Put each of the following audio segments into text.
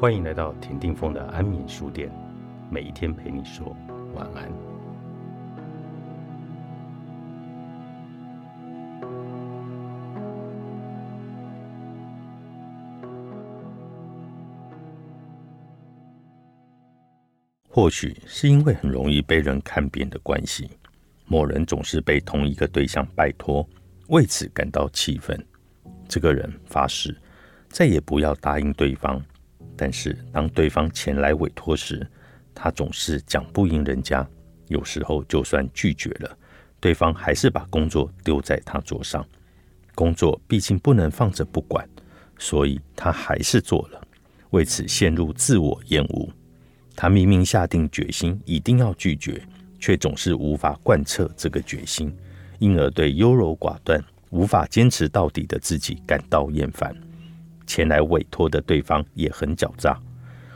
欢迎来到田定峰的安眠书店，每一天陪你说晚安。或许是因为很容易被人看扁的关系，某人总是被同一个对象拜托，为此感到气愤。这个人发誓再也不要答应对方。但是，当对方前来委托时，他总是讲不赢人家。有时候，就算拒绝了，对方还是把工作丢在他桌上。工作毕竟不能放着不管，所以他还是做了。为此，陷入自我厌恶。他明明下定决心一定要拒绝，却总是无法贯彻这个决心，因而对优柔寡断、无法坚持到底的自己感到厌烦。前来委托的对方也很狡诈，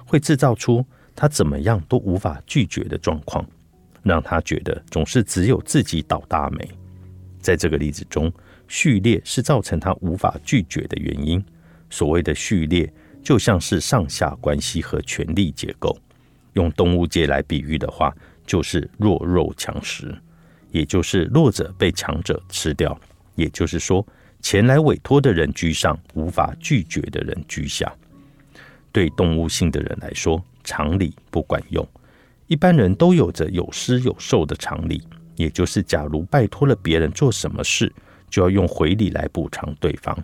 会制造出他怎么样都无法拒绝的状况，让他觉得总是只有自己倒大霉。在这个例子中，序列是造成他无法拒绝的原因。所谓的序列，就像是上下关系和权力结构。用动物界来比喻的话，就是弱肉强食，也就是弱者被强者吃掉。也就是说。前来委托的人居上，无法拒绝的人居下。对动物性的人来说，常理不管用。一般人都有着有失有受的常理，也就是假如拜托了别人做什么事，就要用回礼来补偿对方。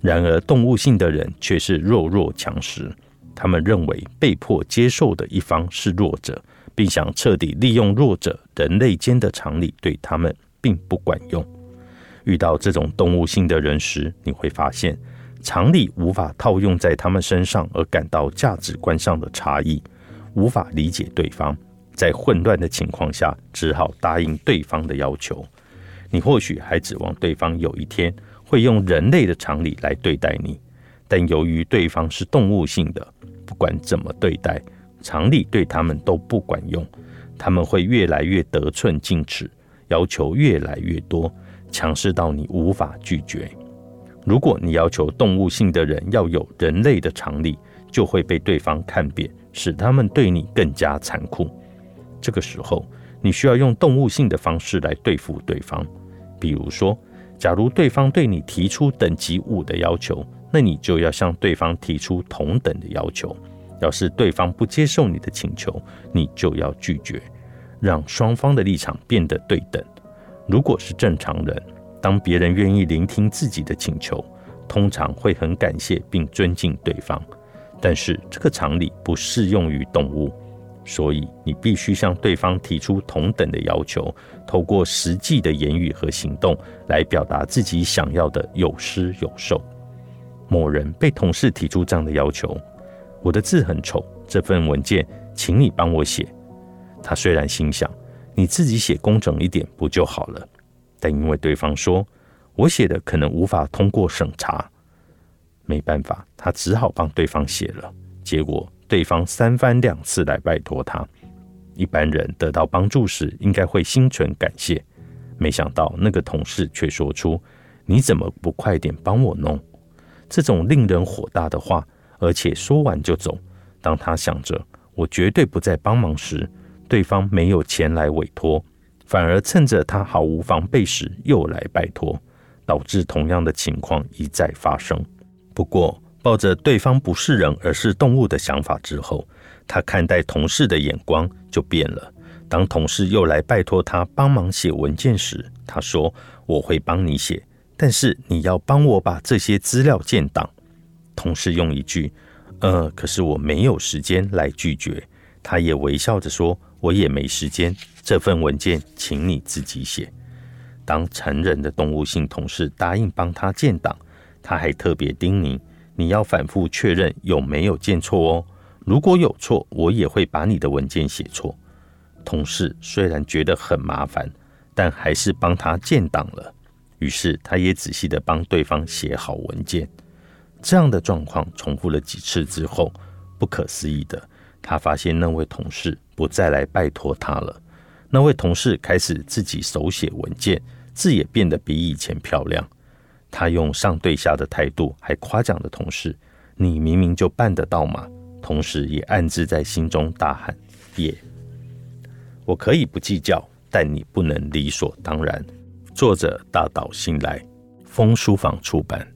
然而，动物性的人却是弱肉强食，他们认为被迫接受的一方是弱者，并想彻底利用弱者。人类间的常理对他们并不管用。遇到这种动物性的人时，你会发现常理无法套用在他们身上，而感到价值观上的差异，无法理解对方，在混乱的情况下，只好答应对方的要求。你或许还指望对方有一天会用人类的常理来对待你，但由于对方是动物性的，不管怎么对待，常理对他们都不管用，他们会越来越得寸进尺，要求越来越多。强势到你无法拒绝。如果你要求动物性的人要有人类的常理，就会被对方看扁，使他们对你更加残酷。这个时候，你需要用动物性的方式来对付对方。比如说，假如对方对你提出等级五的要求，那你就要向对方提出同等的要求。要是对方不接受你的请求，你就要拒绝，让双方的立场变得对等。如果是正常人，当别人愿意聆听自己的请求，通常会很感谢并尊敬对方。但是这个常理不适用于动物，所以你必须向对方提出同等的要求，透过实际的言语和行动来表达自己想要的有失有受。某人被同事提出这样的要求：“我的字很丑，这份文件请你帮我写。”他虽然心想。你自己写工整一点不就好了？但因为对方说我写的可能无法通过审查，没办法，他只好帮对方写了。结果对方三番两次来拜托他。一般人得到帮助时应该会心存感谢，没想到那个同事却说出：“你怎么不快点帮我弄？”这种令人火大的话，而且说完就走。当他想着我绝对不再帮忙时，对方没有前来委托，反而趁着他毫无防备时又来拜托，导致同样的情况一再发生。不过，抱着对方不是人而是动物的想法之后，他看待同事的眼光就变了。当同事又来拜托他帮忙写文件时，他说：“我会帮你写，但是你要帮我把这些资料建档。”同事用一句：“呃，可是我没有时间”来拒绝，他也微笑着说。我也没时间，这份文件请你自己写。当成人的动物性同事答应帮他建档，他还特别叮咛：你要反复确认有没有建错哦。如果有错，我也会把你的文件写错。同事虽然觉得很麻烦，但还是帮他建档了。于是他也仔细的帮对方写好文件。这样的状况重复了几次之后，不可思议的。他发现那位同事不再来拜托他了。那位同事开始自己手写文件，字也变得比以前漂亮。他用上对下的态度，还夸奖的同事：“你明明就办得到嘛，同时也暗自在心中大喊：“耶！我可以不计较，但你不能理所当然。”作者大岛信来，风书房出版。